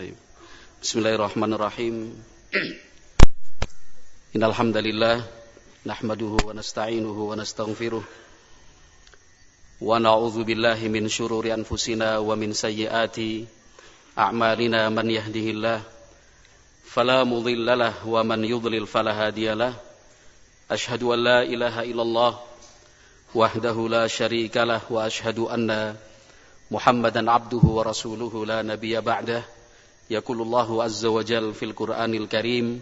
Baik. Bismillahirrahmanirrahim. Innal hamdalillah nahmaduhu wa nasta'inuhu wa nastaghfiruh. Wa na'udzu billahi min shururi anfusina wa min sayyiati a'malina man yahdihillah fala mudhillalah wa man yudlil fala hadiyalah. Ashhadu an la ilaha illallah wahdahu la syarikalah wa ashhadu anna Muhammadan abduhu wa rasuluhu la nabiyya ba'dahu يقول الله عز وجل في القرآن الكريم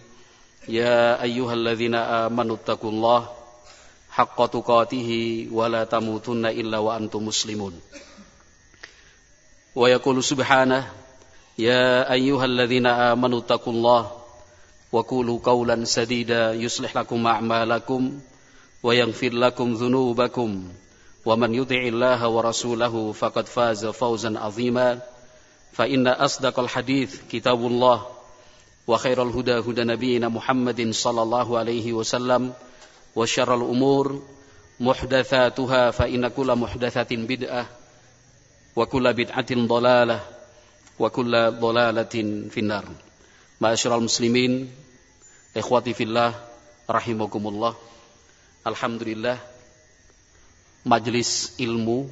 يا أيها الذين آمنوا اتقوا الله حق تقاته ولا تموتن إلا وأنتم مسلمون ويقول سبحانه يا أيها الذين آمنوا اتقوا الله وقولوا قولا سديدا يصلح لكم أعمالكم ويغفر لكم ذنوبكم ومن يطع الله ورسوله فقد فاز فوزا عظيما فإن أصدق الحديث كتاب الله وخير الهدى هدى نبينا محمد صلى الله عليه وسلم وشر الأمور محدثاتها فإن كل محدثة بدعة وكل بدعة ضلالة وكل ضلالة في النار. معاشر المسلمين إخوتي في الله رحمكم الله. Alhamdulillah majelis ilmu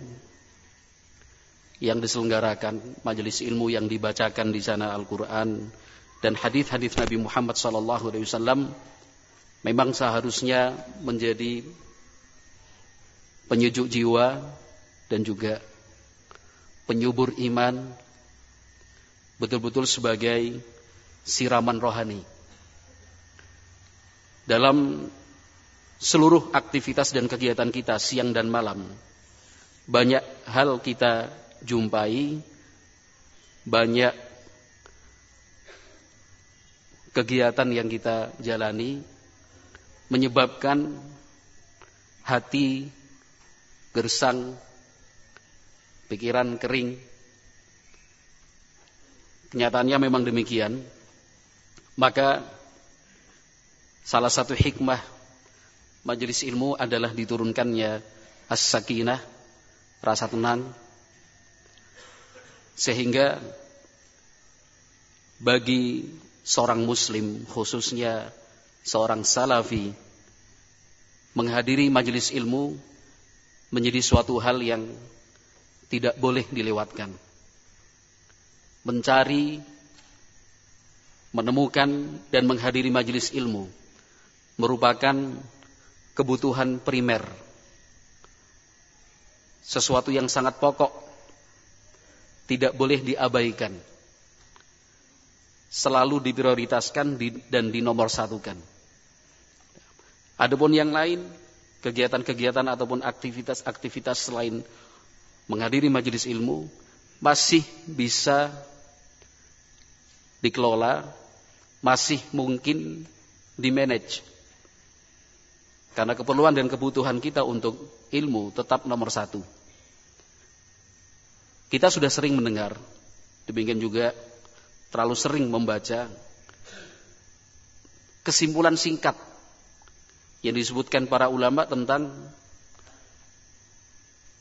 yang diselenggarakan, majelis ilmu yang dibacakan di sana Al-Qur'an dan hadis-hadis Nabi Muhammad sallallahu alaihi wasallam memang seharusnya menjadi penyejuk jiwa dan juga penyubur iman betul-betul sebagai siraman rohani dalam seluruh aktivitas dan kegiatan kita siang dan malam. Banyak hal kita jumpai, banyak kegiatan yang kita jalani menyebabkan hati gersang, pikiran kering. Kenyataannya memang demikian. Maka salah satu hikmah majelis ilmu adalah diturunkannya as-sakinah, rasa tenang, sehingga bagi seorang muslim khususnya seorang salafi menghadiri majelis ilmu menjadi suatu hal yang tidak boleh dilewatkan. Mencari, menemukan dan menghadiri majelis ilmu merupakan kebutuhan primer. Sesuatu yang sangat pokok tidak boleh diabaikan. Selalu diprioritaskan dan dinomorsatukan. Adapun yang lain, kegiatan-kegiatan ataupun aktivitas-aktivitas selain menghadiri majelis ilmu masih bisa dikelola, masih mungkin dimanage karena keperluan dan kebutuhan kita untuk ilmu tetap nomor satu. Kita sudah sering mendengar, demikian juga terlalu sering membaca kesimpulan singkat yang disebutkan para ulama tentang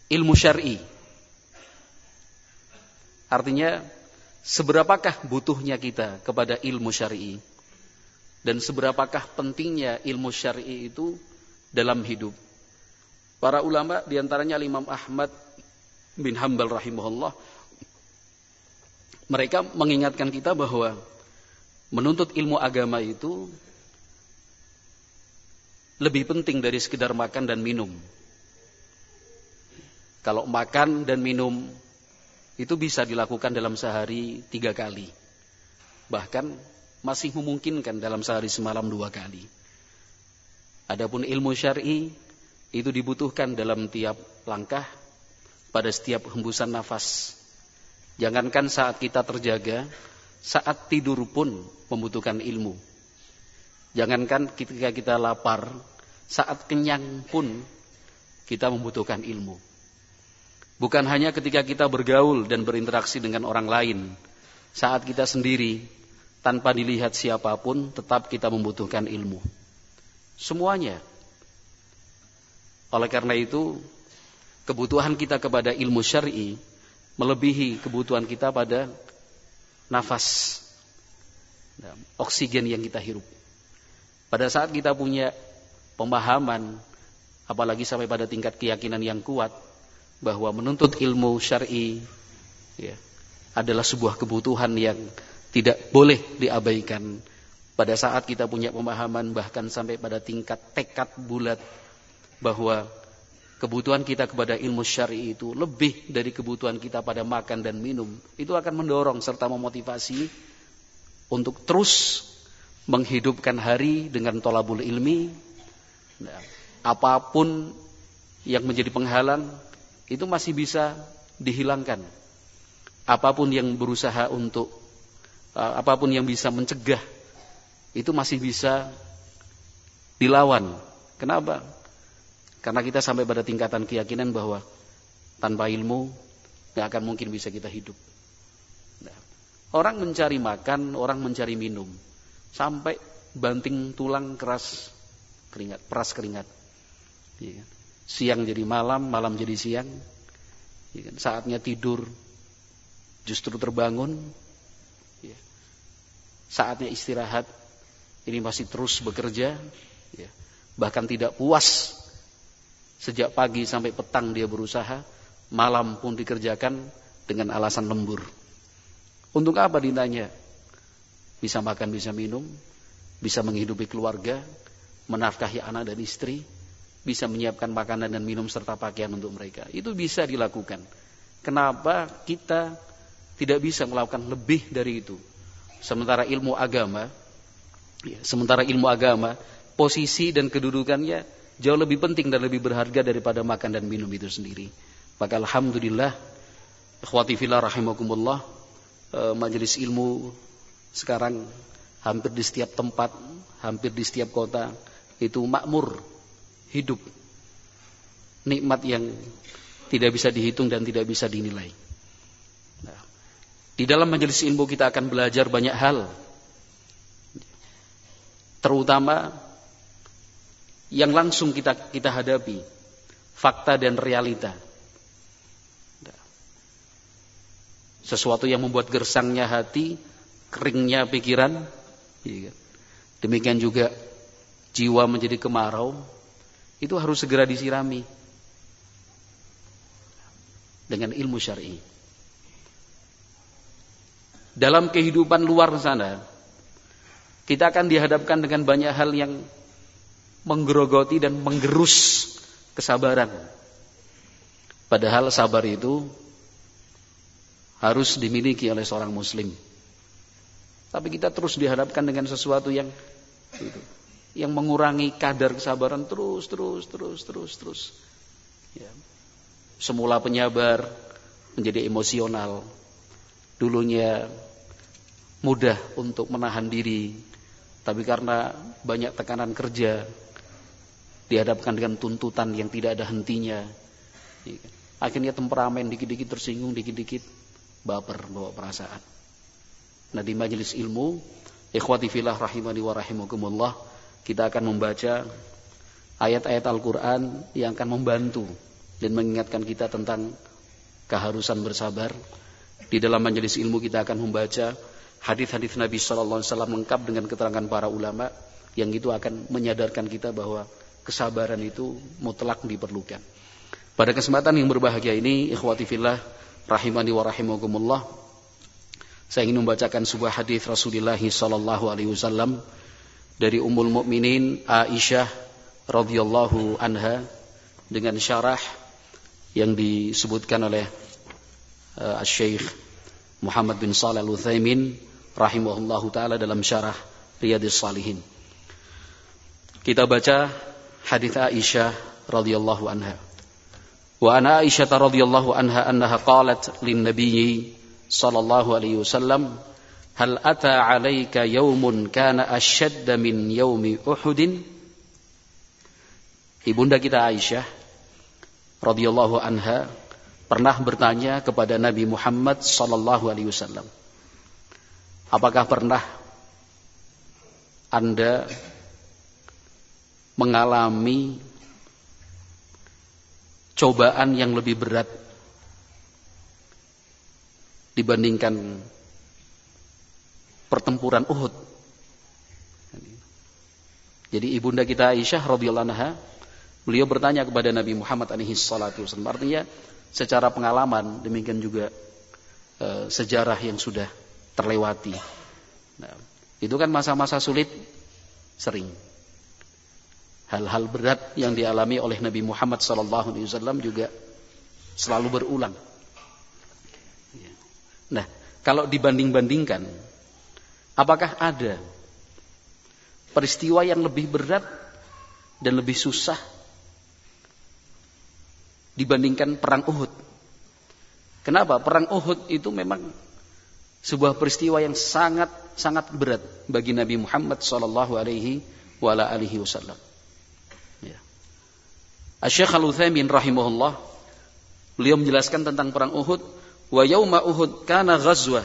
ilmu syar'i. Artinya, seberapakah butuhnya kita kepada ilmu syar'i dan seberapakah pentingnya ilmu syar'i itu dalam hidup. Para ulama di antaranya Imam Ahmad bin Hambal rahimahullah mereka mengingatkan kita bahwa menuntut ilmu agama itu lebih penting dari sekedar makan dan minum. Kalau makan dan minum itu bisa dilakukan dalam sehari tiga kali. Bahkan masih memungkinkan dalam sehari semalam dua kali. Adapun ilmu syar'i itu dibutuhkan dalam tiap langkah pada setiap hembusan nafas. Jangankan saat kita terjaga, saat tidur pun membutuhkan ilmu. Jangankan ketika kita lapar, saat kenyang pun kita membutuhkan ilmu. Bukan hanya ketika kita bergaul dan berinteraksi dengan orang lain, saat kita sendiri tanpa dilihat siapa pun tetap kita membutuhkan ilmu. Semuanya. Oleh karena itu, kebutuhan kita kepada ilmu syar'i melebihi kebutuhan kita pada nafas, oksigen yang kita hirup. Pada saat kita punya pemahaman, apalagi sampai pada tingkat keyakinan yang kuat, bahwa menuntut ilmu syar'i ya, adalah sebuah kebutuhan yang tidak boleh diabaikan. Pada saat kita punya pemahaman bahkan sampai pada tingkat tekad bulat bahwa kebutuhan kita kepada ilmu syar'i itu lebih dari kebutuhan kita pada makan dan minum, itu akan mendorong serta memotivasi untuk terus menghidupkan hari dengan tolabul ilmi. Nah, apa pun yang menjadi penghalang itu masih bisa dihilangkan. Apa pun yang berusaha untuk uh, apa pun yang bisa mencegah itu masih bisa dilawan. Kenapa? Karena kita sampai pada tingkatan keyakinan bahwa tanpa ilmu tidak akan mungkin bisa kita hidup. Nah, orang mencari makan, orang mencari minum, sampai banting tulang keras keringat, peras keringat. Ya siang jadi malam, malam jadi siang. Ya? Saatnya tidur justru terbangun. Ya. Saatnya istirahat ini masih terus bekerja. Ya. Bahkan tidak puas sejak pagi sampai petang dia berusaha, malam pun dikerjakan dengan alasan lembur. Untuk apa ditanya? Bisa makan, bisa minum, bisa menghidupi keluarga, menafkahi anak dan istri, bisa menyiapkan makanan dan minum serta pakaian untuk mereka. Itu bisa dilakukan. Kenapa kita tidak bisa melakukan lebih dari itu? Sementara ilmu agama, ya, sementara ilmu agama, posisi dan kedudukannya jauh lebih penting dan lebih berharga daripada makan dan minum itu sendiri. Maka alhamdulillah, ikhwati fillah rahimakumullah, eh, majelis ilmu sekarang hampir di setiap tempat, hampir di setiap kota itu makmur hidup. Nikmat yang tidak bisa dihitung dan tidak bisa dinilai. Nah, di dalam majelis ilmu kita akan belajar banyak hal. Terutama yang langsung kita kita hadapi, fakta dan realita. Sesuatu yang membuat gersangnya hati, keringnya pikiran, iya kan? demikian juga jiwa menjadi kemarau, itu harus segera disirami dengan ilmu syar'i. Dalam kehidupan luar sana, kita akan dihadapkan dengan banyak hal yang menggerogoti dan menggerus kesabaran. Padahal sabar itu harus dimiliki oleh seorang muslim. Tapi kita terus dihadapkan dengan sesuatu yang itu, yang mengurangi kadar kesabaran terus terus terus terus terus. Ya. Semula penyabar menjadi emosional. Dulunya mudah untuk menahan diri, tapi karena banyak tekanan kerja dihadapkan dengan tuntutan yang tidak ada hentinya. Ya. Akhirnya temperamen dikit-dikit tersinggung, dikit-dikit baper bawa perasaan. Nah di majelis ilmu, ikhwati filah rahimani wa rahimakumullah, kita akan membaca ayat-ayat Al-Quran yang akan membantu dan mengingatkan kita tentang keharusan bersabar. Di dalam majelis ilmu kita akan membaca hadis-hadis Nabi Shallallahu Alaihi Wasallam lengkap dengan keterangan para ulama yang itu akan menyadarkan kita bahwa kesabaran itu mutlak diperlukan. Pada kesempatan yang berbahagia ini, ikhwati fillah, rahimani wa rahimakumullah, saya ingin membacakan sebuah hadis Rasulullah Shallallahu Alaihi Wasallam dari Ummul Mukminin Aisyah radhiyallahu anha dengan syarah yang disebutkan oleh uh, Syekh Muhammad bin Shalih Al-Utsaimin rahimahullahu taala dalam syarah Riyadhis Salihin. Kita baca hadis Aisyah radhiyallahu anha. Wa ana Aisyah radhiyallahu anha annaha qalat lin nabiyyi sallallahu alaihi wasallam Hal ata alaika yaumun kana asyadda min yaumi Uhudin? Ibunda kita Aisyah radhiyallahu anha pernah bertanya kepada Nabi Muhammad sallallahu alaihi wasallam. Apakah pernah Anda mengalami cobaan yang lebih berat dibandingkan pertempuran Uhud. Jadi ibunda kita Aisyah radhiyallahu anha beliau bertanya kepada Nabi Muhammad alaihi salatu wasallam. Artinya secara pengalaman demikian juga e, sejarah yang sudah terlewati. Nah, itu kan masa-masa sulit sering. Hal-hal berat yang dialami oleh Nabi Muhammad wasallam juga selalu berulang. Ya. Nah, kalau dibanding-bandingkan apakah ada peristiwa yang lebih berat dan lebih susah dibandingkan perang Uhud. Kenapa? Perang Uhud itu memang sebuah peristiwa yang sangat sangat berat bagi Nabi Muhammad sallallahu alaihi wasallam. Ya. Asy-Syaikh Al-Utsaimin rahimahullah beliau menjelaskan tentang perang Uhud wa yauma Uhud kana ghazwah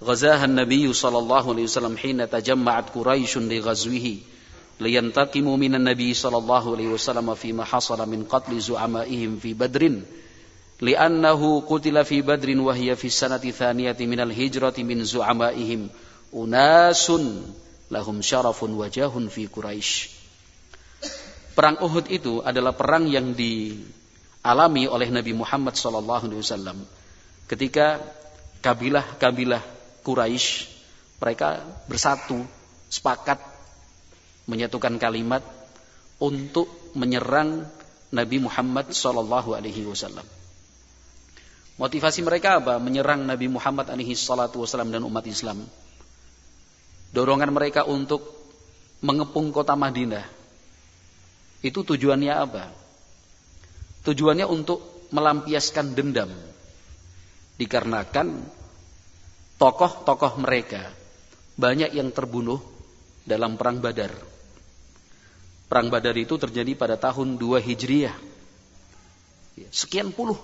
غزاها النبي صلى الله عليه وسلم حين تجمعت قريش لغزوه لينتقموا من النبي صلى الله عليه وسلم فيما حصل من قتل زعمائهم في بدر لأنه قتل في بدر وهي في السنة الثانية من الهجرة من زعمائهم أناس lahum syarafun wajahun fi Quraisy. Perang Uhud itu adalah perang yang dialami oleh Nabi Muhammad wasallam ketika kabilah-kabilah Quraisy mereka bersatu sepakat menyatukan kalimat untuk menyerang Nabi Muhammad wasallam. Motivasi mereka apa? Menyerang Nabi Muhammad wasallam dan umat Islam. Dorongan mereka untuk mengepung kota Madinah. Itu tujuannya apa? Tujuannya untuk melampiaskan dendam. Dikarenakan tokoh-tokoh mereka banyak yang terbunuh dalam perang Badar. Perang Badar itu terjadi pada tahun 2 Hijriah. Sekian puluh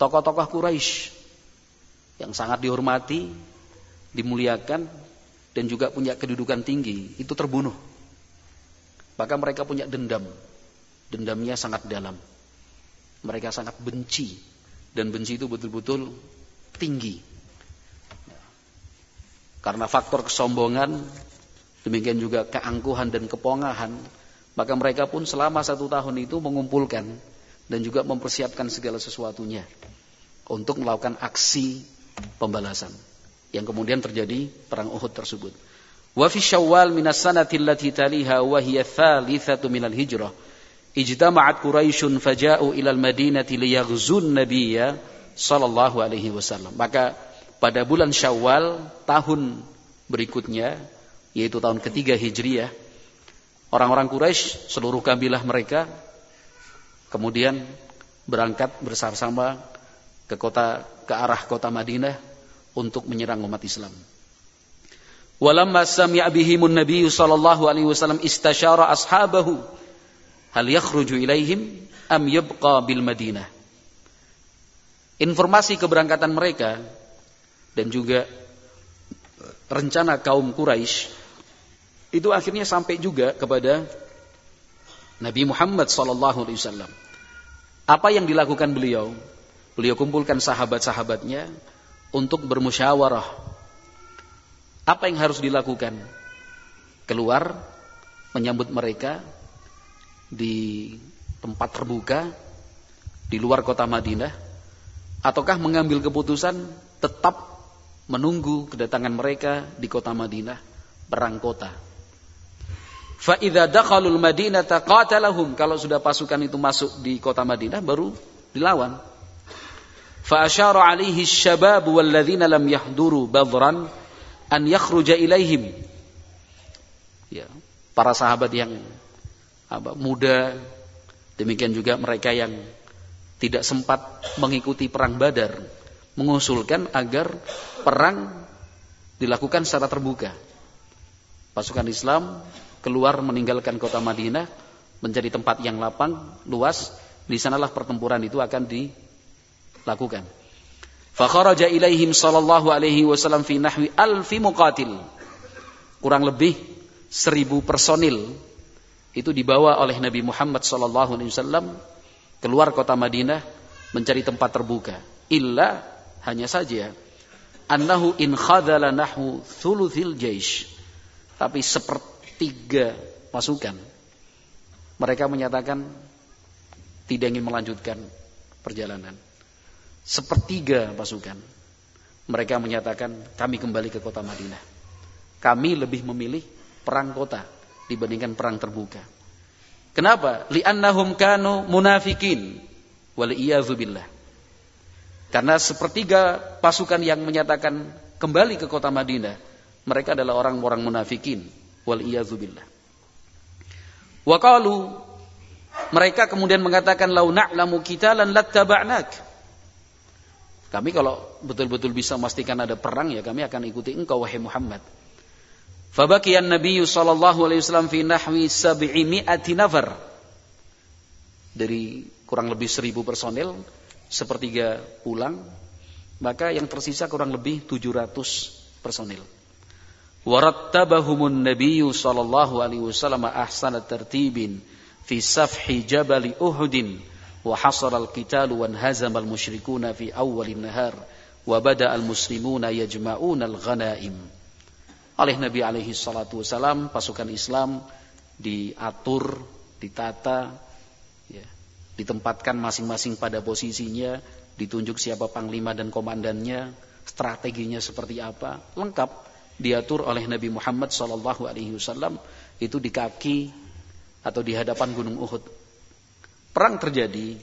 tokoh-tokoh Quraisy yang sangat dihormati, dimuliakan dan juga punya kedudukan tinggi itu terbunuh. Maka mereka punya dendam. Dendamnya sangat dalam. Mereka sangat benci dan benci itu betul-betul tinggi karena faktor kesombongan, demikian juga keangkuhan dan kepongahan, maka mereka pun selama satu tahun itu mengumpulkan dan juga mempersiapkan segala sesuatunya untuk melakukan aksi pembalasan yang kemudian terjadi perang Uhud tersebut. Wa fi Syawal min as-sanati allati taliha wa hiya thalithatu min al-hijrah ijtama'at Quraisyun faja'u ila al-Madinati liyaghzun nabiyya sallallahu alaihi wasallam. Maka pada bulan Syawal tahun berikutnya yaitu tahun ketiga Hijriah orang-orang Quraisy seluruh kabilah mereka kemudian berangkat bersama-sama ke kota ke arah kota Madinah untuk menyerang umat Islam. Walamma sami'a bihimun Nabi sallallahu alaihi wasallam istasyara ashabahu hal yakhruju ilaihim am yabqa bil Madinah. Informasi keberangkatan mereka dan juga rencana kaum Quraisy itu akhirnya sampai juga kepada Nabi Muhammad sallallahu alaihi wasallam. Apa yang dilakukan beliau? Beliau kumpulkan sahabat-sahabatnya untuk bermusyawarah. Apa yang harus dilakukan? Keluar menyambut mereka di tempat terbuka di luar kota Madinah ataukah mengambil keputusan tetap menunggu kedatangan mereka di kota Madinah, perang kota. Fa idza dakhalul Madinata qatalahum. Kalau sudah pasukan itu masuk di kota Madinah baru dilawan. Fa asyara alaihi syabab walladzina lam yahduru badran an yakhruja ilaihim. Ya, para sahabat yang apa, muda demikian juga mereka yang tidak sempat mengikuti perang Badar mengusulkan agar perang dilakukan secara terbuka. Pasukan Islam keluar meninggalkan kota Madinah menjadi tempat yang lapang, luas. Di sanalah pertempuran itu akan dilakukan. Fakharaja ilaihim sallallahu alaihi wasallam fi nahwi alfi muqatil. Kurang lebih seribu personil itu dibawa oleh Nabi Muhammad sallallahu alaihi wasallam keluar kota Madinah mencari tempat terbuka. Illa hanya saja annahu in khadala nahu thuluthil jaish. Tapi sepertiga pasukan mereka menyatakan tidak ingin melanjutkan perjalanan. Sepertiga pasukan mereka menyatakan kami kembali ke kota Madinah. Kami lebih memilih perang kota dibandingkan perang terbuka. Kenapa? Li'annahum kanu munafikin. Wal billah. Karena sepertiga pasukan yang menyatakan kembali ke kota Madinah, mereka adalah orang-orang munafikin. Wal billah. Wa qalu mereka kemudian mengatakan lau na'lamu qitalan lattaba'nak. Kami kalau betul-betul bisa memastikan ada perang ya kami akan ikuti engkau wahai Muhammad. Fabakiyan Nabi sallallahu alaihi wasallam fi nahwi sab'imi'ati nafar. Dari kurang lebih seribu personel, sepertiga pulang, maka yang tersisa kurang lebih 700 personel. Warattabahumun Nabi sallallahu alaihi wasallam ahsana tertibin fi safhi jabali Uhudin wa hasara al-qital wa hazama al-musyrikuna fi awwalin nahar wa bada al-muslimuna yajma'una al-ghanaim oleh Nabi alaihi salatu wasalam pasukan Islam diatur, ditata, ya, ditempatkan masing-masing pada posisinya, ditunjuk siapa panglima dan komandannya, strateginya seperti apa, lengkap diatur oleh Nabi Muhammad sallallahu alaihi wasallam itu di kaki atau di hadapan Gunung Uhud. Perang terjadi,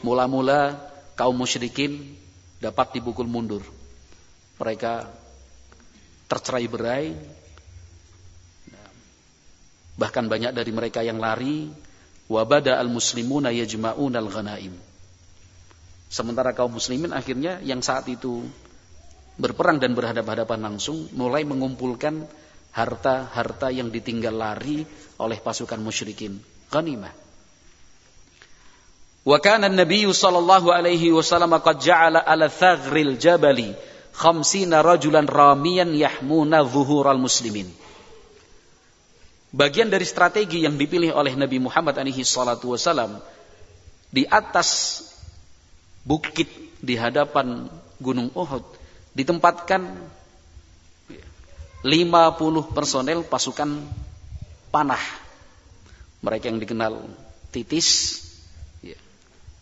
mula-mula kaum musyrikin dapat dipukul mundur. Mereka tercerai berai. Bahkan banyak dari mereka yang lari. Wabada al-muslimuna yajma'un al-ghanaim. Sementara kaum muslimin akhirnya yang saat itu berperang dan berhadapan-hadapan langsung mulai mengumpulkan harta-harta yang ditinggal lari oleh pasukan musyrikin. Ghanimah. Wa kana an-nabiy sallallahu alaihi wasallam qad ja'ala ala thagril jabali khamsina rajulan ramiyan yahmuna zuhural muslimin. Bagian dari strategi yang dipilih oleh Nabi Muhammad alaihi salatu wasalam di atas bukit di hadapan Gunung Uhud ditempatkan 50 personel pasukan panah. Mereka yang dikenal titis,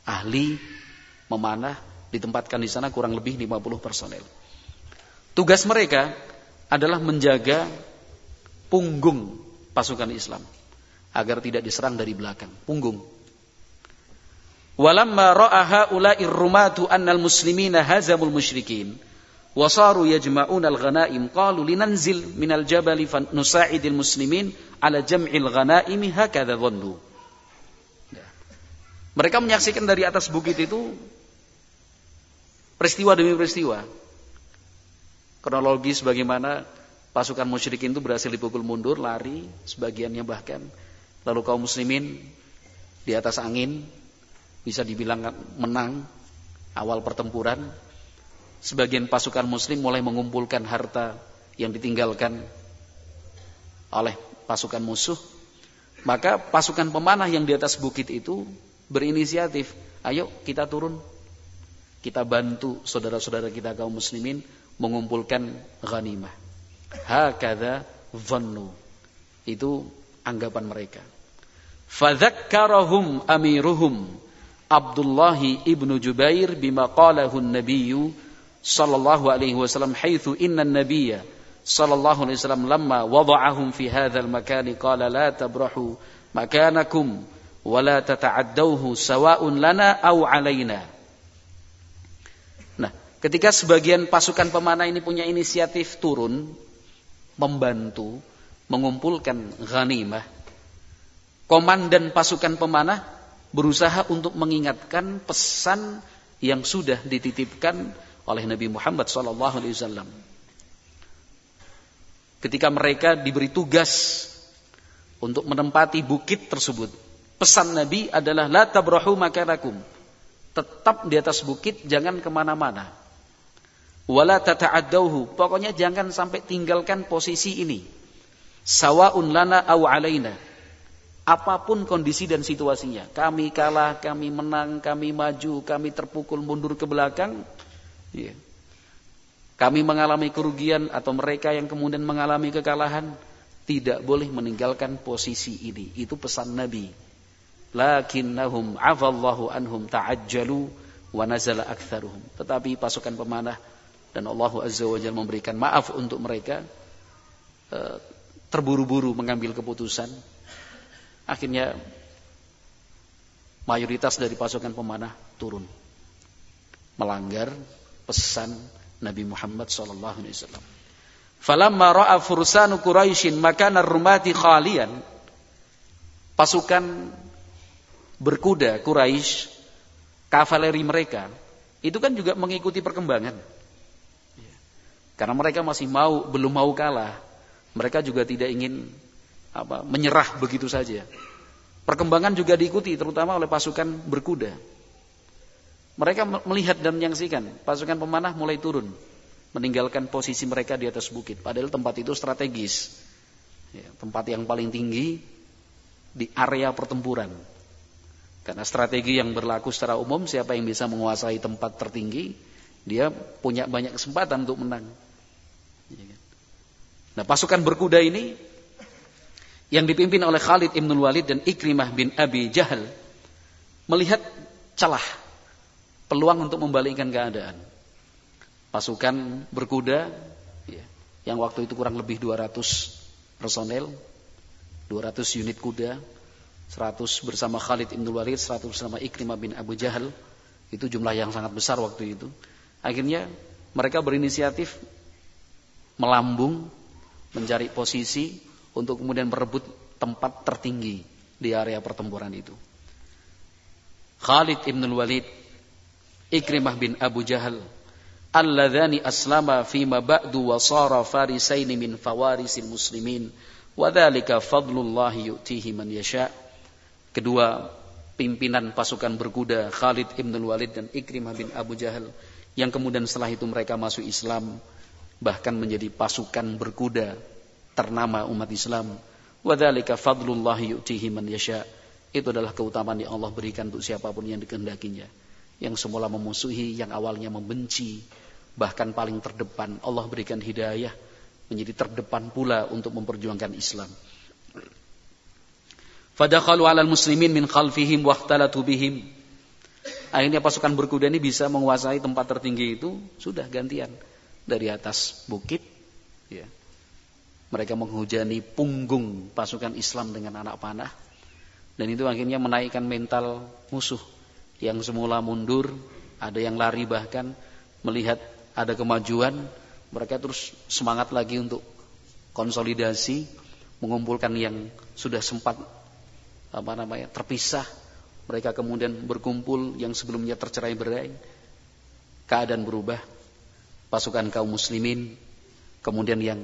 ahli memanah, ditempatkan di sana kurang lebih 50 personel. Tugas mereka adalah menjaga punggung pasukan Islam agar tidak diserang dari belakang, punggung. Walamma ra'a haula'i rumatu annal muslimina hazamul musyrikin wasaru yajma'una al-ghanaim qalu linanzil minal jabali nusa'idil muslimin ala jam'il ghanaimi hakadha dhannu. Mereka menyaksikan dari atas bukit itu peristiwa demi peristiwa kronologis bagaimana pasukan musyrikin itu berhasil dipukul mundur, lari, sebagiannya bahkan. Lalu kaum muslimin di atas angin bisa dibilang menang awal pertempuran. Sebagian pasukan muslim mulai mengumpulkan harta yang ditinggalkan oleh pasukan musuh. Maka pasukan pemanah yang di atas bukit itu berinisiatif, ayo kita turun. Kita bantu saudara-saudara kita kaum muslimin mengumpulkan ghanimah. Hakada dhannu. Itu anggapan mereka. Fadzakkarahum amiruhum Abdullah ibnu Jubair bima qalahu an-nabiyyu sallallahu alaihi wasallam haitsu inna an-nabiyya sallallahu alaihi wasallam lamma wada'ahum fi hadzal makan qala la tabrahu makanakum wa la tata'addawhu sawa'un lana aw alaina Ketika sebagian pasukan pemanah ini punya inisiatif turun, membantu, mengumpulkan ghanimah, komandan pasukan pemanah berusaha untuk mengingatkan pesan yang sudah dititipkan oleh Nabi Muhammad SAW. Ketika mereka diberi tugas untuk menempati bukit tersebut, pesan Nabi adalah la tabrahu makanakum. Tetap di atas bukit, jangan ke mana-mana wala tata'addauhu. Pokoknya jangan sampai tinggalkan posisi ini. Sawaun lana au alaina. Apa pun kondisi dan situasinya, kami kalah, kami menang, kami maju, kami terpukul mundur ke belakang, ya. kami mengalami kerugian atau mereka yang kemudian mengalami kekalahan tidak boleh meninggalkan posisi ini. Itu pesan Nabi. Lakinnahum afallahu anhum ta'ajjalu wa nazala aktsaruhum. Tetapi pasukan pemanah dan Allah Azza wa Jalla memberikan maaf untuk mereka eh, terburu-buru mengambil keputusan. Akhirnya mayoritas dari pasukan pemanah turun. Melanggar pesan Nabi Muhammad sallallahu alaihi wasallam. Falamma ra'a fursanu Quraisyin makana rumati khalian. Pasukan berkuda Quraisy, kavaleri mereka, itu kan juga mengikuti perkembangan. Karena mereka masih mau, belum mau kalah. Mereka juga tidak ingin apa, menyerah begitu saja. Perkembangan juga diikuti terutama oleh pasukan berkuda. Mereka melihat dan menyaksikan pasukan pemanah mulai turun, meninggalkan posisi mereka di atas bukit. Padahal tempat itu strategis, ya, tempat yang paling tinggi di area pertempuran. Karena strategi yang berlaku secara umum, siapa yang bisa menguasai tempat tertinggi, dia punya banyak kesempatan untuk menang. Ya kan? Nah pasukan berkuda ini yang dipimpin oleh Khalid ibn Walid dan Ikrimah bin Abi Jahal melihat celah peluang untuk membalikkan keadaan. Pasukan berkuda ya, yang waktu itu kurang lebih 200 personel, 200 unit kuda, 100 bersama Khalid bin Walid, 100 bersama Ikrimah bin Abu Jahal. Itu jumlah yang sangat besar waktu itu. Akhirnya mereka berinisiatif melambung mencari posisi untuk kemudian merebut tempat tertinggi di area pertempuran itu. Khalid ibn Walid Ikrimah bin Abu Jahal alladzani aslama fima ba'du wa sara farisain min fawarisil muslimin wa dzalika fadlullah yu'tihi man yasha kedua pimpinan pasukan berkuda Khalid ibn Walid dan Ikrimah bin Abu Jahal. Yang kemudian setelah itu mereka masuk Islam bahkan menjadi pasukan berkuda ternama umat Islam. Wa dzalika fadlullah yu'tihi man yasha. Itu adalah keutamaan yang Allah berikan untuk siapa pun yang dikehendakinya. Yang semula memusuhi, yang awalnya membenci, bahkan paling terdepan. Allah berikan hidayah menjadi terdepan pula untuk memperjuangkan Islam. Fadakhalu 'alal muslimin min khalfihim wahtalatu bihim. Akhirnya pasukan berkuda ini bisa menguasai tempat tertinggi itu sudah gantian dari atas bukit ya. Mereka menghujani punggung pasukan Islam dengan anak panah dan itu akhirnya menaikkan mental musuh yang semula mundur, ada yang lari bahkan melihat ada kemajuan, mereka terus semangat lagi untuk konsolidasi, mengumpulkan yang sudah sempat apa namanya terpisah. Mereka kemudian berkumpul yang sebelumnya tercerai berai. Keadaan berubah. Pasukan kaum muslimin kemudian yang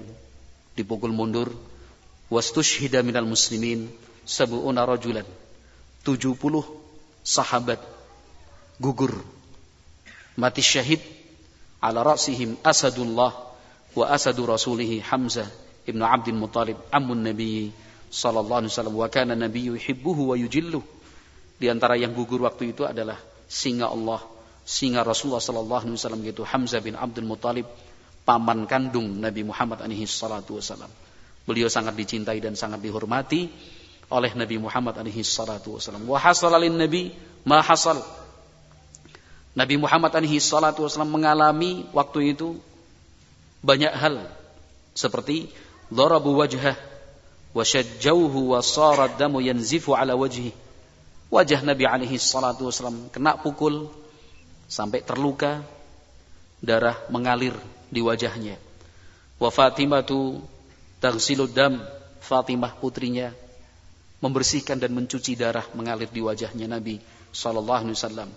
dipukul mundur wastushhida minal muslimin sab'una rajulan 70 sahabat gugur mati syahid ala ra'sihim asadullah wa asadu rasulihi Hamzah ibnu Abdul Muttalib amun Nabi sallallahu alaihi wasallam wa kana nabiyyu yuhibbuhu wa yujilluh. Di antara yang gugur waktu itu adalah singa Allah singa Rasulullah sallallahu alaihi wasallam yaitu Hamzah bin Abdul Muttalib paman kandung Nabi Muhammad alaihi salatu wasallam. Beliau sangat dicintai dan sangat dihormati oleh Nabi Muhammad alaihi salatu wasallam. Wa nabi ma hasal. Nabi Muhammad alaihi salatu wasallam mengalami waktu itu banyak hal seperti darabu wajhah wa sara damu yanzifu ala wajhi. Wajah Nabi alaihi salatu wasallam kena pukul sampai terluka, darah mengalir di wajahnya. Wa Fatimah tu taghsilu dam, Fatimah putrinya membersihkan dan mencuci darah mengalir di wajahnya Nabi sallallahu alaihi wasallam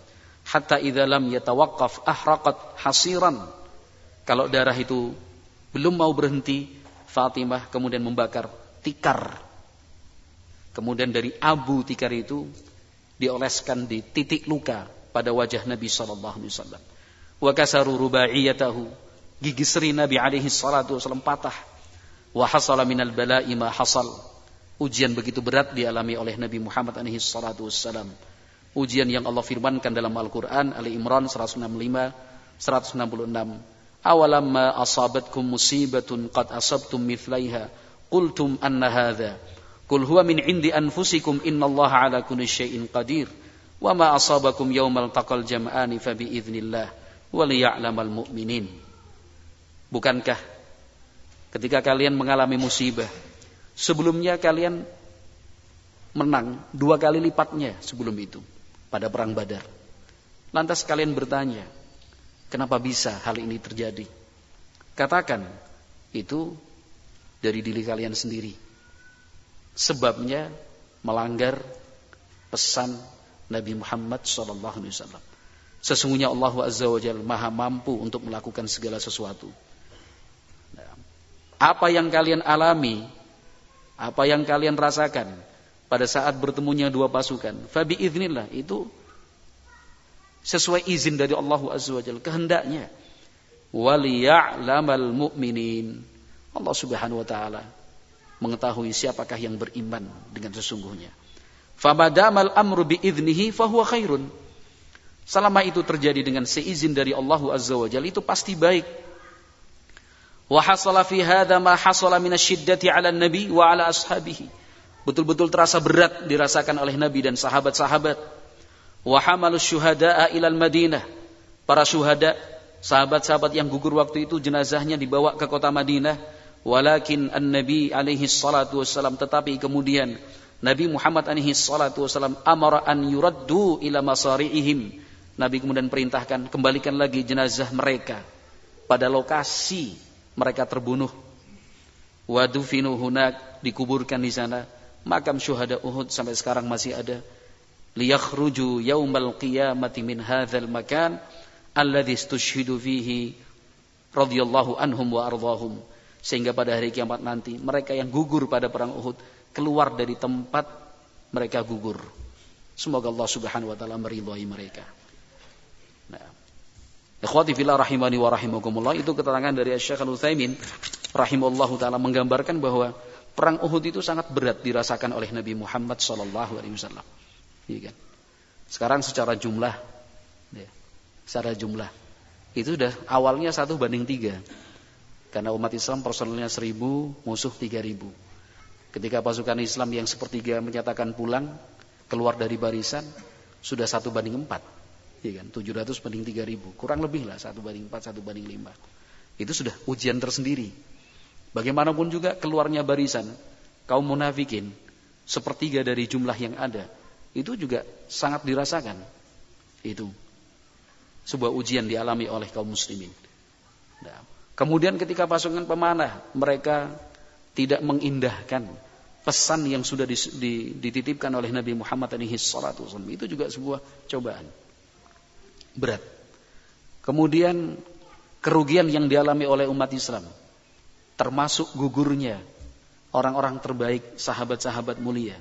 hatta idza lam yatawaqqaf ahraqat hasiran. Kalau darah itu belum mau berhenti, Fatimah kemudian membakar tikar. Kemudian dari abu tikar itu dioleskan di titik luka pada wajah Nabi sallallahu alaihi wasallam. Wa kasaru rubaiyatahu. Gigi seri Nabi alaihi salatu wasallam patah. Wa hasala minal bala'i ma hasal. Ujian begitu berat dialami oleh Nabi Muhammad alaihi salatu wasallam ujian yang Allah firmankan dalam Al-Quran Ali Imran 165 166 awalamma asabatkum musibatun qad asabtum mithlaiha qultum anna hadha. Qul huwa min indi anfusikum innallaha ala kulli syai'in qadir. Wa ma asabakum yawmal taqal jam'ani fa bi idznillah wa liya'lamal mu'minin. Bukankah ketika kalian mengalami musibah sebelumnya kalian menang dua kali lipatnya sebelum itu pada perang Badar. Lantas kalian bertanya Kenapa bisa hal ini terjadi? Katakan, itu dari diri kalian sendiri. Sebabnya melanggar pesan Nabi Muhammad SAW. Sesungguhnya Allah Azza wa Jalla maha mampu untuk melakukan segala sesuatu. Nah, apa yang kalian alami, apa yang kalian rasakan pada saat bertemunya dua pasukan, fabi idznillah itu sesuai izin dari Allah Azza wa Jalla kehendaknya waliya'lamal mu'minin Allah Subhanahu wa taala mengetahui siapakah yang beriman dengan sesungguhnya. Famadamal amru biiznihi fahuwa khairun. Selama itu terjadi dengan seizin dari Allah Azza wa Jalla itu pasti baik. Wa hasala fi hadha ma hasala minasyiddati 'ala nabi wa 'ala ashabihi. Betul-betul terasa berat dirasakan oleh nabi dan sahabat-sahabat. Wa hamalus syuhada'a ilal Madinah. Para syuhada, sahabat-sahabat yang gugur waktu itu jenazahnya dibawa ke kota Madinah. Walakin an-Nabi alaihi salatu wassalam tetapi kemudian Nabi Muhammad alaihi salatu wassalam amara an yuraddu ila masari'ihim. Nabi kemudian perintahkan kembalikan lagi jenazah mereka pada lokasi mereka terbunuh. Wadufinu hunak dikuburkan di sana. Makam syuhada Uhud sampai sekarang masih ada liyakhruju yaumal qiyamati min hadzal makan alladhi istushhidu fihi radhiyallahu anhum wa ardhahum sehingga pada hari kiamat nanti mereka yang gugur pada perang Uhud keluar dari tempat mereka gugur semoga Allah Subhanahu wa taala meridhai mereka nah ikhwati fillah rahimani wa rahimakumullah itu keterangan dari Syekh Al-Utsaimin rahimallahu taala menggambarkan bahwa perang Uhud itu sangat berat dirasakan oleh Nabi Muhammad sallallahu alaihi wasallam Iya kan? Sekarang secara jumlah, ya, secara jumlah itu sudah awalnya satu banding tiga. Karena umat Islam personelnya seribu, musuh tiga ribu. Ketika pasukan Islam yang sepertiga menyatakan pulang, keluar dari barisan, sudah satu banding empat. Iya kan? 700 banding tiga ribu. Kurang lebih lah, satu banding empat, satu banding lima. Itu sudah ujian tersendiri. Bagaimanapun juga keluarnya barisan, kaum munafikin, sepertiga dari jumlah yang ada, itu juga sangat dirasakan. Itu sebuah ujian dialami oleh kaum muslimin. Nah, kemudian ketika pasukan pemanah mereka tidak mengindahkan pesan yang sudah dititipkan oleh Nabi Muhammad SAW itu juga sebuah cobaan berat. Kemudian kerugian yang dialami oleh umat Islam termasuk gugurnya orang-orang terbaik sahabat-sahabat mulia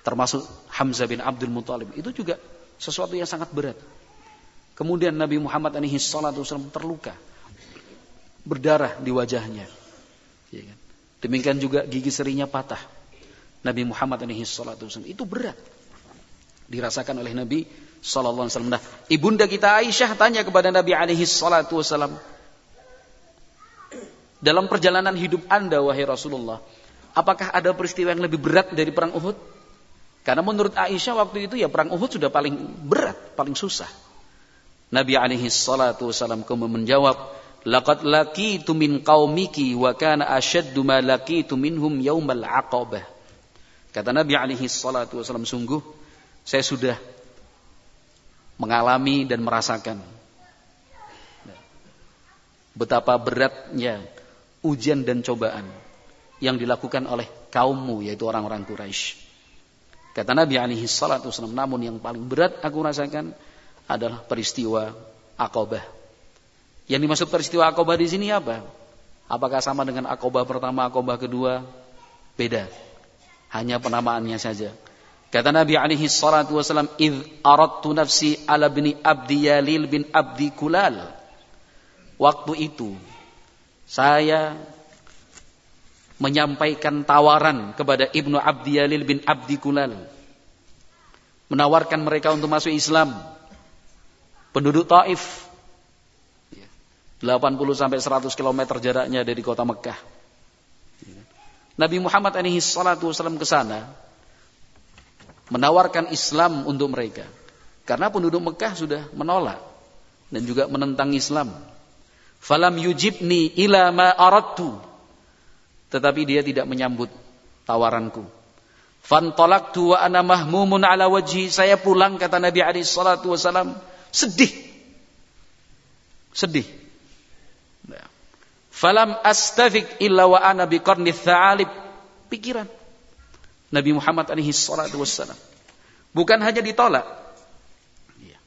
termasuk Hamzah bin Abdul Muthalib itu juga sesuatu yang sangat berat. Kemudian Nabi Muhammad alaihi salatu terluka. Berdarah di wajahnya. Ya kan? Demikian juga gigi serinya patah. Nabi Muhammad alaihi salatu itu berat. Dirasakan oleh Nabi sallallahu alaihi wasallam. Nah, ibunda kita Aisyah tanya kepada Nabi alaihi salatu wasallam, dalam perjalanan hidup Anda wahai Rasulullah, apakah ada peristiwa yang lebih berat dari perang Uhud? Karena menurut Aisyah waktu itu ya perang Uhud sudah paling berat, paling susah. Nabi alaihi salatu wasallam menjawab, "Laqad laqitu min qaumiki wa kana ashaddu ma laqitu minhum yaumal aqabah." Kata Nabi alaihi salatu wasallam, sungguh saya sudah mengalami dan merasakan betapa beratnya ujian dan cobaan yang dilakukan oleh kaummu yaitu orang-orang Quraisy. Kata Nabi alaihi salatu wasallam, namun yang paling berat aku rasakan adalah peristiwa Aqabah. Yang dimaksud peristiwa Aqabah di sini apa? Apakah sama dengan Aqabah pertama, Aqabah kedua? Beda. Hanya penamaannya saja. Kata Nabi alaihi salatu wasallam, "Id aradtu nafsi ala bini Abdi Yalil bin Abdi Kulal." Waktu itu saya menyampaikan tawaran kepada Ibnu Abdi Yalil bin Abdi Kulal. Menawarkan mereka untuk masuk Islam. Penduduk Taif. Ya. 80 sampai 100 km jaraknya dari kota Mekah. Nabi Muhammad alaihi salatu wasallam ke sana menawarkan Islam untuk mereka. Karena penduduk Mekah sudah menolak dan juga menentang Islam. Falam yujibni ila ma aradtu. Tetapi dia tidak menyambut tawaranku. Fantolaktu wa ana mahmumun ala wajhi. Saya pulang kata Nabi alaihi salatu wasallam sedih. Sedih. Falam astafik illa wa ana biqarni tha'alib. Pikiran. Nabi Muhammad alaihi salatu wassalam. Bukan hanya ditolak. Iya.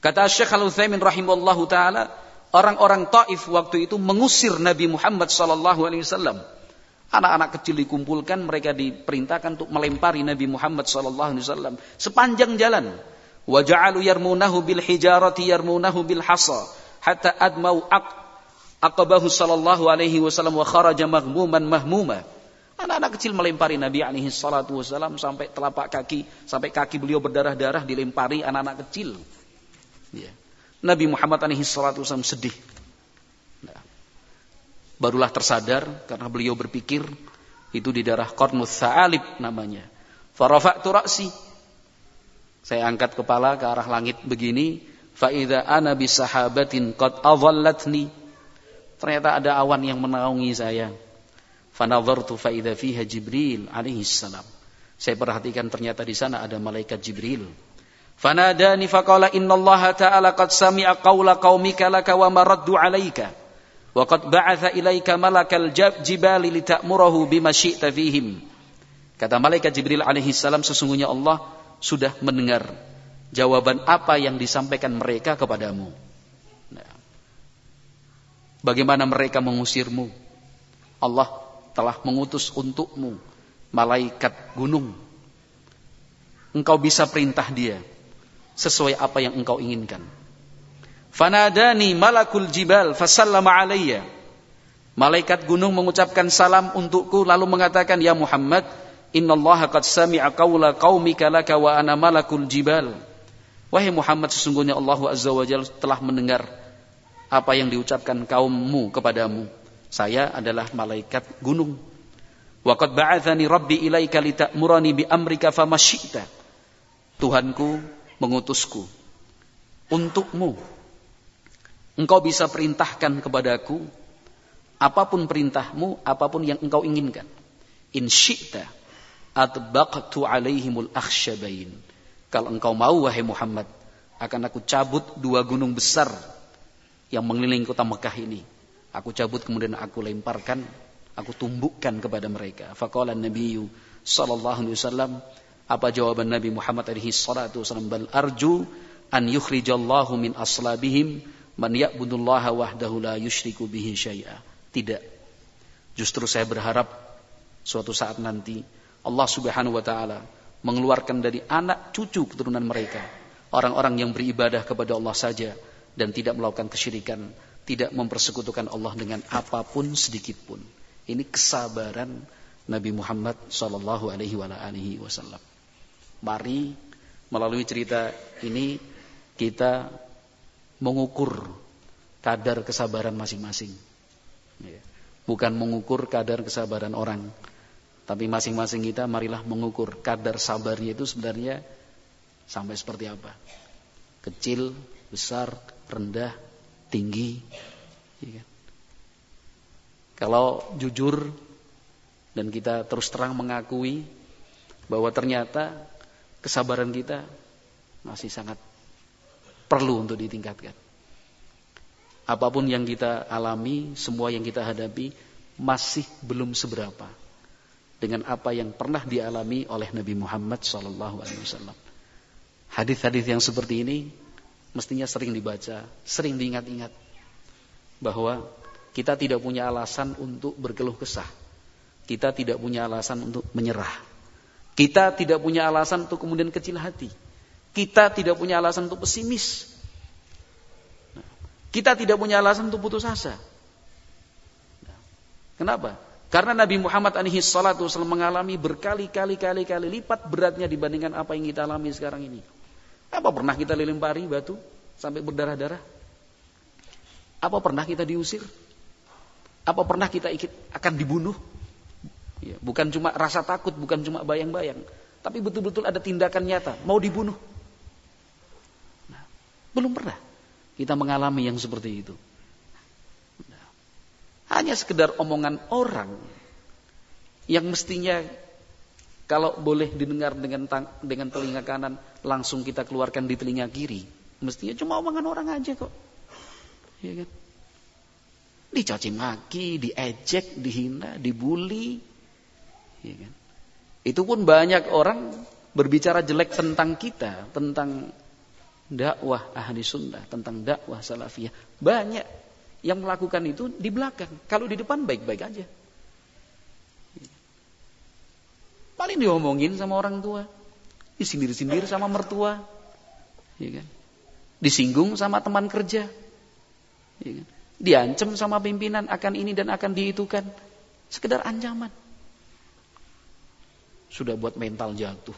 Kata Syekh Al-Utsaimin rahimallahu taala, orang-orang Taif waktu itu mengusir Nabi Muhammad sallallahu alaihi wasallam. Anak-anak kecil dikumpulkan, mereka diperintahkan untuk melempari Nabi Muhammad sallallahu alaihi wasallam sepanjang jalan. Wa ja'alu yarmunahu bil hijarati yarmunahu bil hasa hatta admau aqabahu sallallahu alaihi wasallam wa kharaja maghmuman mahmuma. Anak-anak kecil melempari Nabi alaihi salatu wasallam sampai telapak kaki, sampai kaki beliau berdarah-darah dilempari anak-anak kecil. Ya. Nabi Muhammad alaihi salatu wasallam sedih. Nah. Barulah tersadar karena beliau berpikir itu di darah Qarnus Sa'alib namanya. Farafa'tu ra'si. Saya angkat kepala ke arah langit begini, fa idza ana bisahabatin qad adhallatni Ternyata ada awan yang menaungi saya. Fanadhartu fa idza fiha Jibril alaihi salam. Saya perhatikan ternyata di sana ada malaikat Jibril. Fanadani faqala innallaha ta'ala qad sami'a qawla qaumika laka wa maraddu 'alaika. Wa qad ba'atha ilaika malakal jibali lita'murahu bima syi'ta fihim. Kata malaikat Jibril alaihi salam sesungguhnya Allah sudah mendengar jawaban apa yang disampaikan mereka kepadamu. Bagaimana mereka mengusirmu? Allah telah mengutus untukmu malaikat gunung. Engkau bisa perintah dia sesuai apa yang engkau inginkan. Fanadani malakul jibal fasallama alayya. Malaikat gunung mengucapkan salam untukku lalu mengatakan ya Muhammad innallaha qad sami'a qawla qaumika laka wa ana malakul jibal. Wahai Muhammad sesungguhnya Allah Azza wa Jalla telah mendengar apa yang diucapkan kaummu kepadamu. Saya adalah malaikat gunung. Waqad ba'athani rabbi ilaika lita'murani bi amrika famasyi'ta. Tuhanku mengutusku untukmu. Engkau bisa perintahkan kepadaku apa pun perintahmu, apa pun yang engkau inginkan. In syi'ta atbaqtu alaihimul akhsyabain. Kalau engkau mau wahai Muhammad, akan aku cabut dua gunung besar yang mengelilingi kota Mekah ini. Aku cabut kemudian aku lemparkan, aku tumbukkan kepada mereka. Faqala Nabi sallallahu alaihi wasallam, apa jawaban Nabi Muhammad alaihi salatu wasallam? Bal arju an yukhrijallahu min aslabihim man ya'budullaha wahdahu la yusyriku bihi syai'a. Tidak. Justru saya berharap suatu saat nanti Allah Subhanahu wa taala mengeluarkan dari anak cucu keturunan mereka orang-orang yang beribadah kepada Allah saja dan tidak melakukan kesyirikan, tidak mempersekutukan Allah dengan apa pun sedikit pun. Ini kesabaran Nabi Muhammad sallallahu alaihi wasallam. Mari melalui cerita ini kita mengukur kadar kesabaran masing-masing. Ya. Bukan mengukur kadar kesabaran orang, tapi masing-masing kita marilah mengukur kadar sabarnya itu sebenarnya sampai seperti apa. Kecil, besar, rendah, tinggi. Ya kan? Kalau jujur dan kita terus terang mengakui bahwa ternyata kesabaran kita masih sangat perlu untuk ditingkatkan. Apa pun yang kita alami, semua yang kita hadapi masih belum seberapa dengan apa yang pernah dialami oleh Nabi Muhammad SAW. Hadis-hadis yang seperti ini mestinya sering dibaca, sering diingat-ingat bahwa kita tidak punya alasan untuk berkeluh kesah. Kita tidak punya alasan untuk menyerah. Kita tidak punya alasan untuk kemudian kecil hati. Kita tidak punya alasan untuk pesimis. Kita tidak punya alasan untuk putus asa. Kenapa? Karena Nabi Muhammad alaihi salatu mengalami berkali-kali kali-kali lipat beratnya dibandingkan apa yang kita alami sekarang ini. Apa pernah kita lempari batu sampai berdarah-darah? Apa pernah kita diusir? Apa pernah kita ikut akan dibunuh? Ya, bukan cuma rasa takut, bukan cuma bayang-bayang, tapi betul-betul ada tindakan nyata, mau dibunuh. Nah, belum pernah kita mengalami yang seperti itu. Nah, hanya sekedar omongan orang yang mestinya kalau boleh didengar dengan dengan telinga kanan langsung kita keluarkan di telinga kiri, mestinya cuma omongan orang aja kok. Ya kan? Dicaci maki, diejek, dihina, dibully. Ya kan? Itu pun banyak orang berbicara jelek tentang kita, tentang dakwah ahli sunnah, tentang dakwah salafiyah. Banyak yang melakukan itu di belakang. Kalau di depan baik-baik aja. Paling diomongin sama orang tua. Disindir-sindir sama mertua. Ya kan? Disinggung sama teman kerja. Ya kan? Diancam sama pimpinan akan ini dan akan diitukan. Sekedar ancaman. Sudah buat mental jatuh.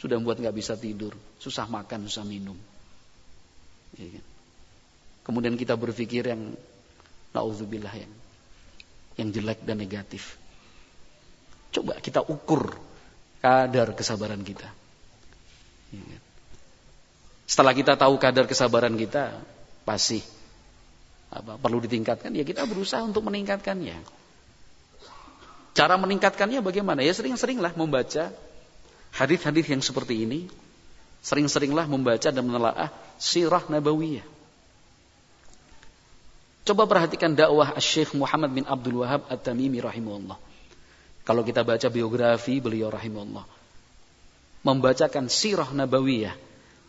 Sudah buat nggak bisa tidur. Susah makan, susah minum. Ya kan? Kemudian kita berpikir yang naudzubillah yang yang jelek dan negatif. Coba kita ukur kadar kesabaran kita. Setelah kita tahu kadar kesabaran kita, pasti apa, perlu ditingkatkan, ya kita berusaha untuk meningkatkannya. Cara meningkatkannya bagaimana? Ya sering-seringlah membaca hadis-hadis yang seperti ini. Sering-seringlah membaca dan menelaah sirah nabawiyah. Coba perhatikan dakwah Syekh Muhammad bin Abdul Wahab At-Tamimi rahimahullah. Kalau kita baca biografi beliau rahimahullah. Membacakan sirah nabawiyah.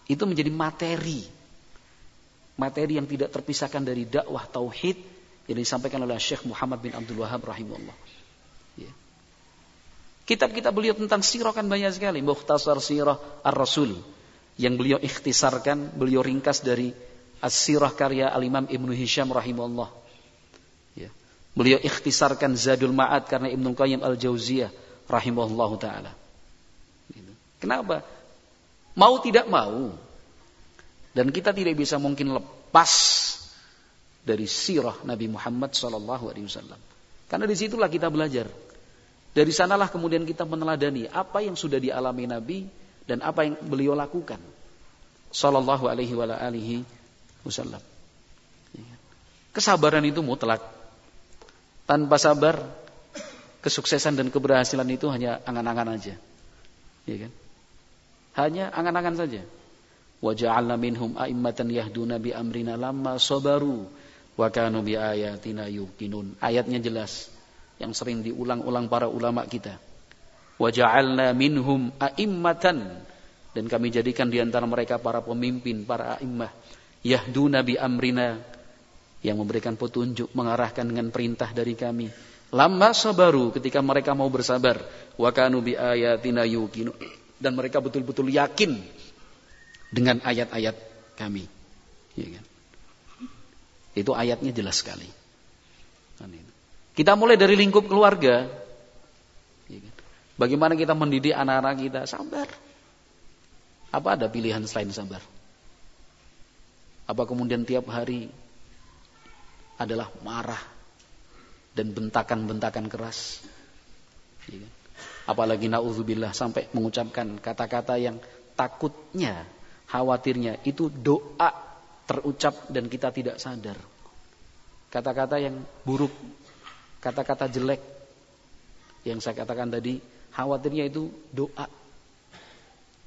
Itu menjadi materi materi yang tidak terpisahkan dari dakwah tauhid yang disampaikan oleh Syekh Muhammad bin Abdul Wahab rahimahullah. Ya. Kitab-kitab beliau tentang sirah kan banyak sekali. Mukhtasar sirah ar-rasul. Yang beliau ikhtisarkan, beliau ringkas dari as-sirah karya al-imam Ibnu Hisham rahimahullah. Beliau ikhtisarkan Zadul Ma'ad karena Ibnu Qayyim al-Jauziyah rahimahullah ta'ala. Gitu. Kenapa? Mau tidak mau, dan kita tidak bisa mungkin lepas dari sirah Nabi Muhammad Sallallahu Alaihi Wasallam. Karena di situlah kita belajar. Dari sanalah kemudian kita meneladani apa yang sudah dialami Nabi dan apa yang beliau lakukan. Sallallahu Wasallam. Kesabaran itu mutlak. Tanpa sabar, kesuksesan dan keberhasilan itu hanya angan-angan aja. Ya kan? Hanya angan-angan saja wa ja'alna minhum a'immatan yahduna bi amrina lamma sabaru wa kanu bi ayatina yuqinun. Ayatnya jelas yang sering diulang-ulang para ulama kita. Wa ja'alna minhum a'immatan dan kami jadikan di antara mereka para pemimpin, para a'immah yahduna bi amrina yang memberikan petunjuk, mengarahkan dengan perintah dari kami. Lama sabaru ketika mereka mau bersabar, wa kanu bi ayatina yuqinun dan mereka betul-betul yakin dengan ayat-ayat kami. Ya kan? Itu ayatnya jelas sekali. Kan kita mulai dari lingkup keluarga. Ya kan? Bagaimana kita mendidik anak-anak kita sabar. Apa ada pilihan selain sabar? Apa kemudian tiap hari adalah marah dan bentakan-bentakan keras? Ya kan? Apalagi na'udzubillah sampai mengucapkan kata-kata yang takutnya khawatirnya itu doa terucap dan kita tidak sadar. Kata-kata yang buruk, kata-kata jelek yang saya katakan tadi, khawatirnya itu doa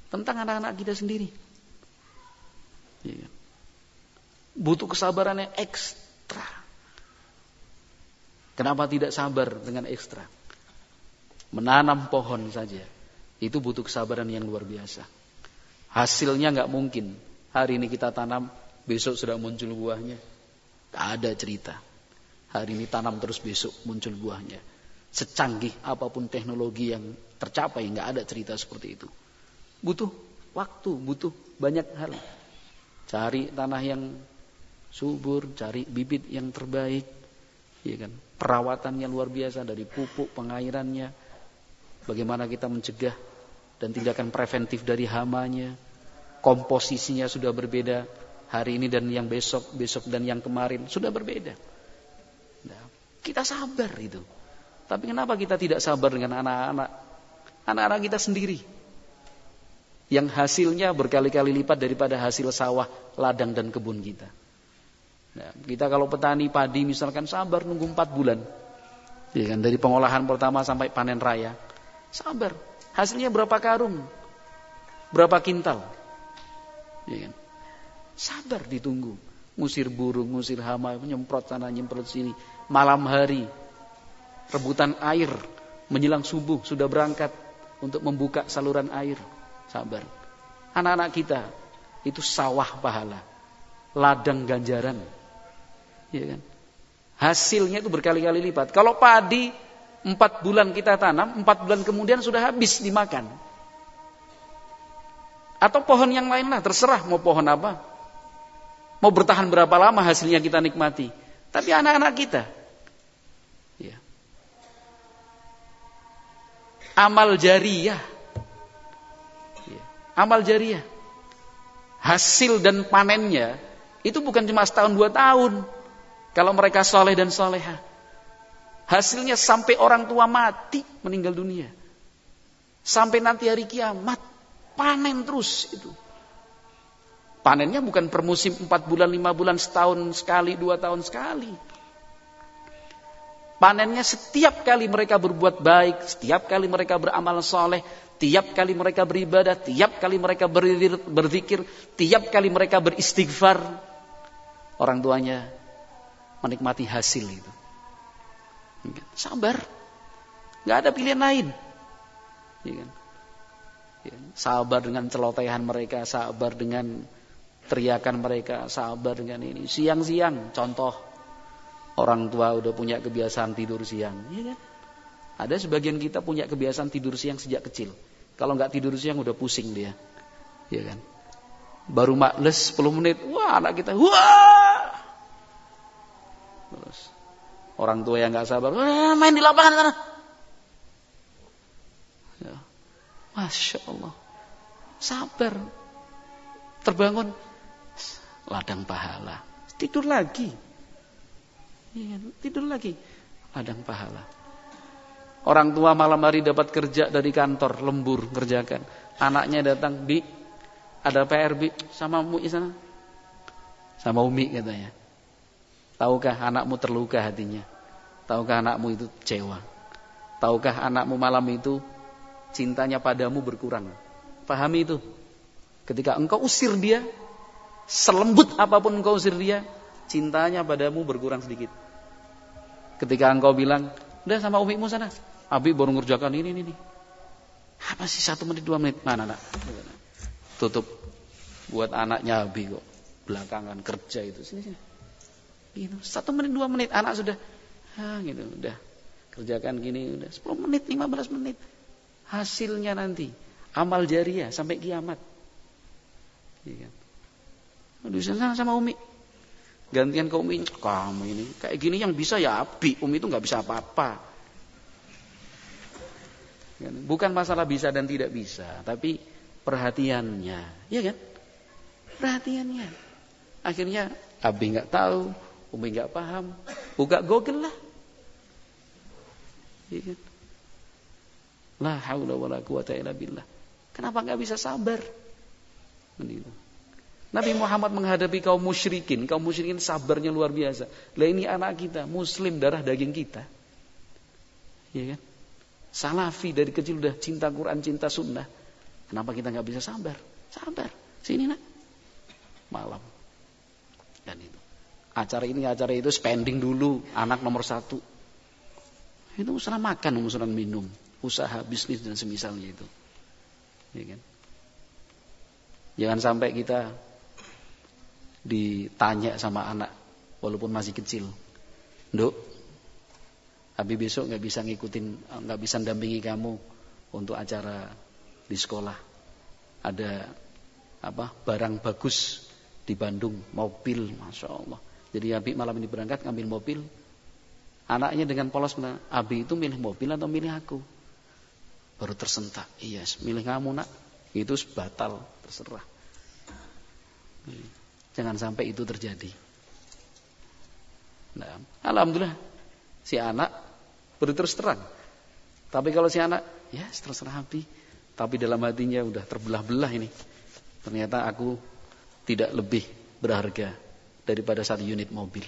tentang anak-anak kita sendiri. Iya. Butuh kesabaran yang ekstra. Kenapa tidak sabar dengan ekstra? Menanam pohon saja. Itu butuh kesabaran yang luar biasa. Hasilnya nggak mungkin. Hari ini kita tanam, besok sudah muncul buahnya. Tak ada cerita. Hari ini tanam terus besok muncul buahnya. Secanggih apa pun teknologi yang tercapai, nggak ada cerita seperti itu. Butuh waktu, butuh banyak hal. Cari tanah yang subur, cari bibit yang terbaik, ya kan? Perawatannya luar biasa dari pupuk, pengairannya, bagaimana kita mencegah dan tindakan preventif dari hamanya, komposisinya sudah berbeda, hari ini dan yang besok, besok dan yang kemarin sudah berbeda. Nah, kita sabar itu. Tapi kenapa kita tidak sabar dengan anak-anak? Anak-anak kita sendiri. Yang hasilnya berkali-kali lipat daripada hasil sawah, ladang dan kebun kita. Nah, kita kalau petani padi misalkan sabar nunggu 4 bulan. Ya kan, dari pengolahan pertama sampai panen raya. Sabar. Hasilnya berapa karung? Berapa kintal? Ya kan? Sabar ditunggu. Musir burung, musir hama, nyemprot sana, nyemprot sini. Malam hari, rebutan air menjelang subuh sudah berangkat untuk membuka saluran air. Sabar. Anak-anak kita itu sawah pahala, ladang ganjaran. Ya kan? Hasilnya itu berkali-kali lipat. Kalau padi empat bulan kita tanam, empat bulan kemudian sudah habis dimakan. Atau pohon yang lain lah, terserah mau pohon apa. Mau bertahan berapa lama hasilnya kita nikmati. Tapi anak-anak kita, amal jariah. Ya. Amal jariah. Hasil dan panennya itu bukan cuma setahun dua tahun. Kalau mereka soleh dan soleha. Hasilnya sampai orang tua mati meninggal dunia. Sampai nanti hari kiamat. Panen terus itu. Panennya bukan per musim empat bulan, lima bulan, setahun sekali, dua tahun sekali. Panennya setiap kali mereka berbuat baik, setiap kali mereka beramal soleh, tiap kali mereka beribadah, tiap kali mereka berzikir, tiap kali mereka beristighfar, orang tuanya menikmati hasil itu. Sabar, nggak ada pilihan lain. Ya kan? Ya, sabar dengan celotehan mereka, sabar dengan teriakan mereka, sabar dengan ini. Siang-siang, contoh Orang tua udah punya kebiasaan tidur siang, ya kan? Ada sebagian kita punya kebiasaan tidur siang sejak kecil. Kalau nggak tidur siang udah pusing dia, ya kan? Baru makles 10 menit, wah anak kita, wah. Terus orang tua yang nggak sabar, main di lapangan sana. Ya. Masya Allah, sabar, terbangun, ladang pahala, tidur lagi. Iya, tidur lagi. Ladang pahala. Orang tua malam hari dapat kerja dari kantor, lembur kerjakan. Anaknya datang, "Bi, ada PR, Bi, sama Umi sana." Sama Umi katanya. Tahukah anakmu terluka hatinya? Tahukah anakmu itu kecewa? Tahukah anakmu malam itu cintanya padamu berkurang? Pahami itu. Ketika engkau usir dia, selembut apa pun engkau usir dia, cintanya padamu berkurang sedikit. Ketika engkau bilang, udah sama umimu sana. Abi baru ngerjakan ini, ini, ini. Apa sih satu menit, dua menit? Mana, nak? Tutup. Buat anaknya Abi kok. Belakangan kerja itu. Sini, sini. Gitu. Satu menit, dua menit. Anak sudah, ah, gitu, udah. Kerjakan gini, udah. Sepuluh menit, lima belas menit. Hasilnya nanti. Amal jariah sampai kiamat. Kan? Aduh, sana sama Umi gantian ke Umi kamu ini kayak gini yang bisa ya Abi Umi itu nggak bisa apa-apa kan? bukan masalah bisa dan tidak bisa tapi perhatiannya ya kan perhatiannya akhirnya Abi nggak tahu Umi nggak paham buka Google lah ya kan la haula wala quwata illa billah kenapa nggak bisa sabar begitu Nabi Muhammad menghadapi kaum musyrikin, kaum musyrikin sabarnya luar biasa. Lah ini anak kita, muslim darah daging kita. Ya kan? Salafi dari kecil udah cinta Quran, cinta sunnah. Kenapa kita nggak bisa sabar? Sabar. Sini nak. Malam. Acara ini, acara itu spending dulu. Anak nomor satu. Itu usaha makan, usaha minum. Usaha bisnis dan semisalnya itu. Ya kan? Jangan sampai kita ditanya sama anak walaupun masih kecil. Nduk, Abi besok nggak bisa ngikutin, nggak bisa dampingi kamu untuk acara di sekolah. Ada apa barang bagus di Bandung, mobil, masya Allah. Jadi Abi malam ini berangkat ngambil mobil. Anaknya dengan polos bilang, Abi itu milih mobil atau milih aku? Baru tersentak, iya, milih kamu nak. Itu batal, terserah. Jangan sampai itu terjadi. Nah, alhamdulillah si anak berterus terang. Tapi kalau si anak ya terserah hati, tapi dalam hatinya udah terbelah-belah ini. Ternyata aku tidak lebih berharga daripada satu unit mobil.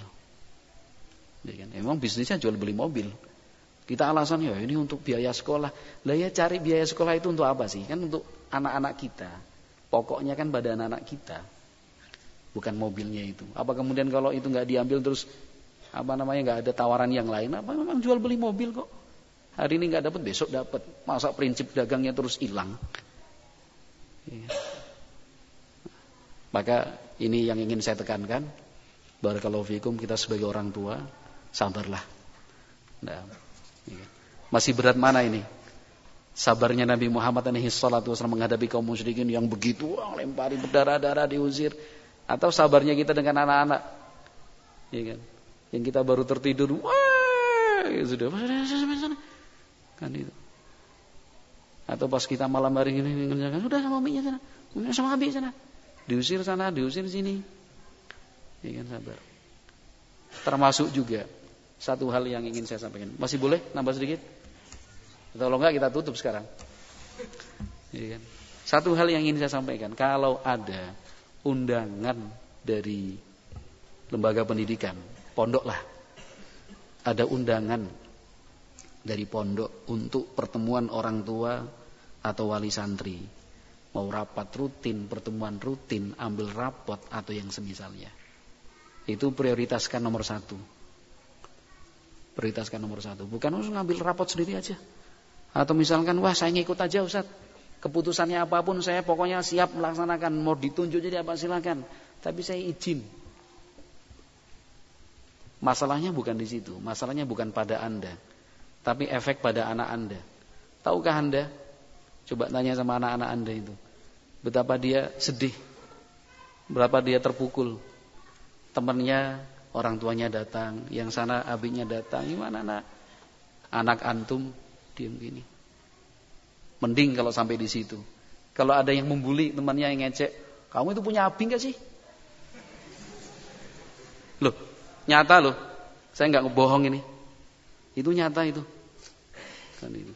Ya kan? Emang bisnisnya jual beli mobil. Kita alasan ya ini untuk biaya sekolah. Lah ya cari biaya sekolah itu untuk apa sih? Kan untuk anak-anak kita. Pokoknya kan pada anak-anak kita. Bukan mobilnya itu. Apa kemudian kalau itu nggak diambil terus apa namanya nggak ada tawaran yang lain? Apa memang jual beli mobil kok? Hari ini nggak dapat, besok dapat. Masa prinsip dagangnya terus hilang? Ya. Maka ini yang ingin saya tekankan. Barakallahu fikum kita sebagai orang tua sabarlah. Nah, iya. Masih berat mana ini? Sabarnya Nabi Muhammad alaihi salatu wasallam menghadapi kaum musyrikin yang begitu wah, lempari berdarah-darah diusir atau sabarnya kita dengan anak-anak. Ya kan? Yang kita baru tertidur, wah, ya sudah, kan itu. Atau pas kita malam hari ini sudah sama maminya sana, sama abi sana. Diusir sana, diusir sini. Ya kan sabar. Termasuk juga satu hal yang ingin saya sampaikan. Masih boleh nambah sedikit? Kalau enggak kita tutup sekarang. Ya kan? Satu hal yang ingin saya sampaikan, kalau ada undangan dari lembaga pendidikan, pondok lah, ada undangan dari pondok untuk pertemuan orang tua atau wali santri, mau rapat rutin, pertemuan rutin, ambil rapot atau yang semisalnya, itu prioritaskan nomor satu prioritaskan nomor satu. Bukan harus ngambil rapot sendiri aja. Atau misalkan, wah saya ngikut aja Ustaz. Keputusannya apa pun saya pokoknya siap melaksanakan. Mau ditunjuk jadi apa silakan. Tapi saya izin. Masalahnya bukan di situ. Masalahnya bukan pada Anda. Tapi efek pada anak Anda. Tahukah Anda? Coba tanya sama anak-anak Anda itu. Betapa dia sedih. Berapa dia terpukul. Temannya orang tuanya datang, yang sana abinya datang, gimana anak anak antum diem gini. Mending kalau sampai di situ. Kalau ada yang membuli temannya yang ngecek, kamu itu punya abi nggak sih? Loh, nyata loh. Saya nggak ngebohong ini. Itu nyata itu. Kan itu.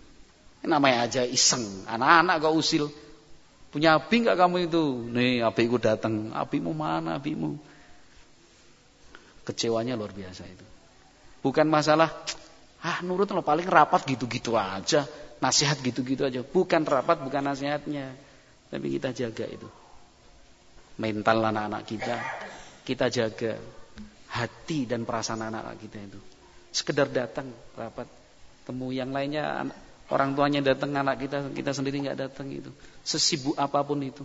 Ini namanya aja iseng. Anak-anak kok usil. Punya abi nggak kamu itu? Nih abiku datang. Abimu mana abimu? Kecewanya luar biasa itu. Bukan masalah, ah nurut lo paling rapat gitu-gitu aja. Nasihat gitu-gitu aja. Bukan rapat, bukan nasihatnya. Tapi kita jaga itu. Mental anak-anak kita. Kita jaga hati dan perasaan anak-anak kita itu. Sekedar datang rapat. Temu yang lainnya orang tuanya datang anak kita kita sendiri nggak datang itu sesibuk apa pun itu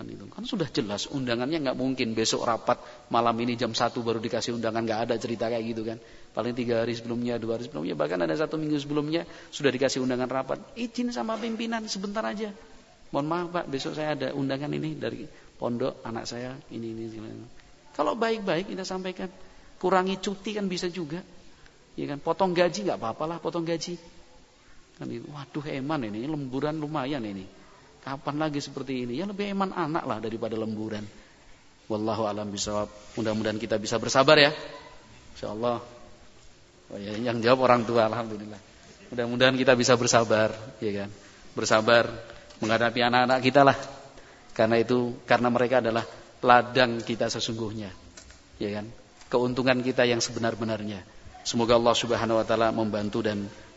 Kan itu kan sudah jelas undangannya nggak mungkin besok rapat malam ini jam satu baru dikasih undangan nggak ada cerita kayak gitu kan. Paling tiga hari sebelumnya, dua hari sebelumnya, bahkan ada satu minggu sebelumnya sudah dikasih undangan rapat. Izin sama pimpinan sebentar aja. Mohon maaf Pak, besok saya ada undangan ini dari pondok anak saya ini ini. ini. Kalau baik-baik kita sampaikan, kurangi cuti kan bisa juga. Ya kan, potong gaji nggak apa-apalah, potong gaji. Kan itu, waduh eman ini, lemburan lumayan ini. Kapan lagi seperti ini? Ya lebih eman anak lah daripada lemburan. Wallahu alam bisawab. Mudah-mudahan kita bisa bersabar ya. Insyaallah. Oh ya, yang jawab orang tua alhamdulillah. Mudah-mudahan kita bisa bersabar, ya kan? Bersabar menghadapi anak-anak kita lah. Karena itu karena mereka adalah ladang kita sesungguhnya. Ya kan? Keuntungan kita yang sebenar-benarnya. Semoga Allah Subhanahu wa taala membantu dan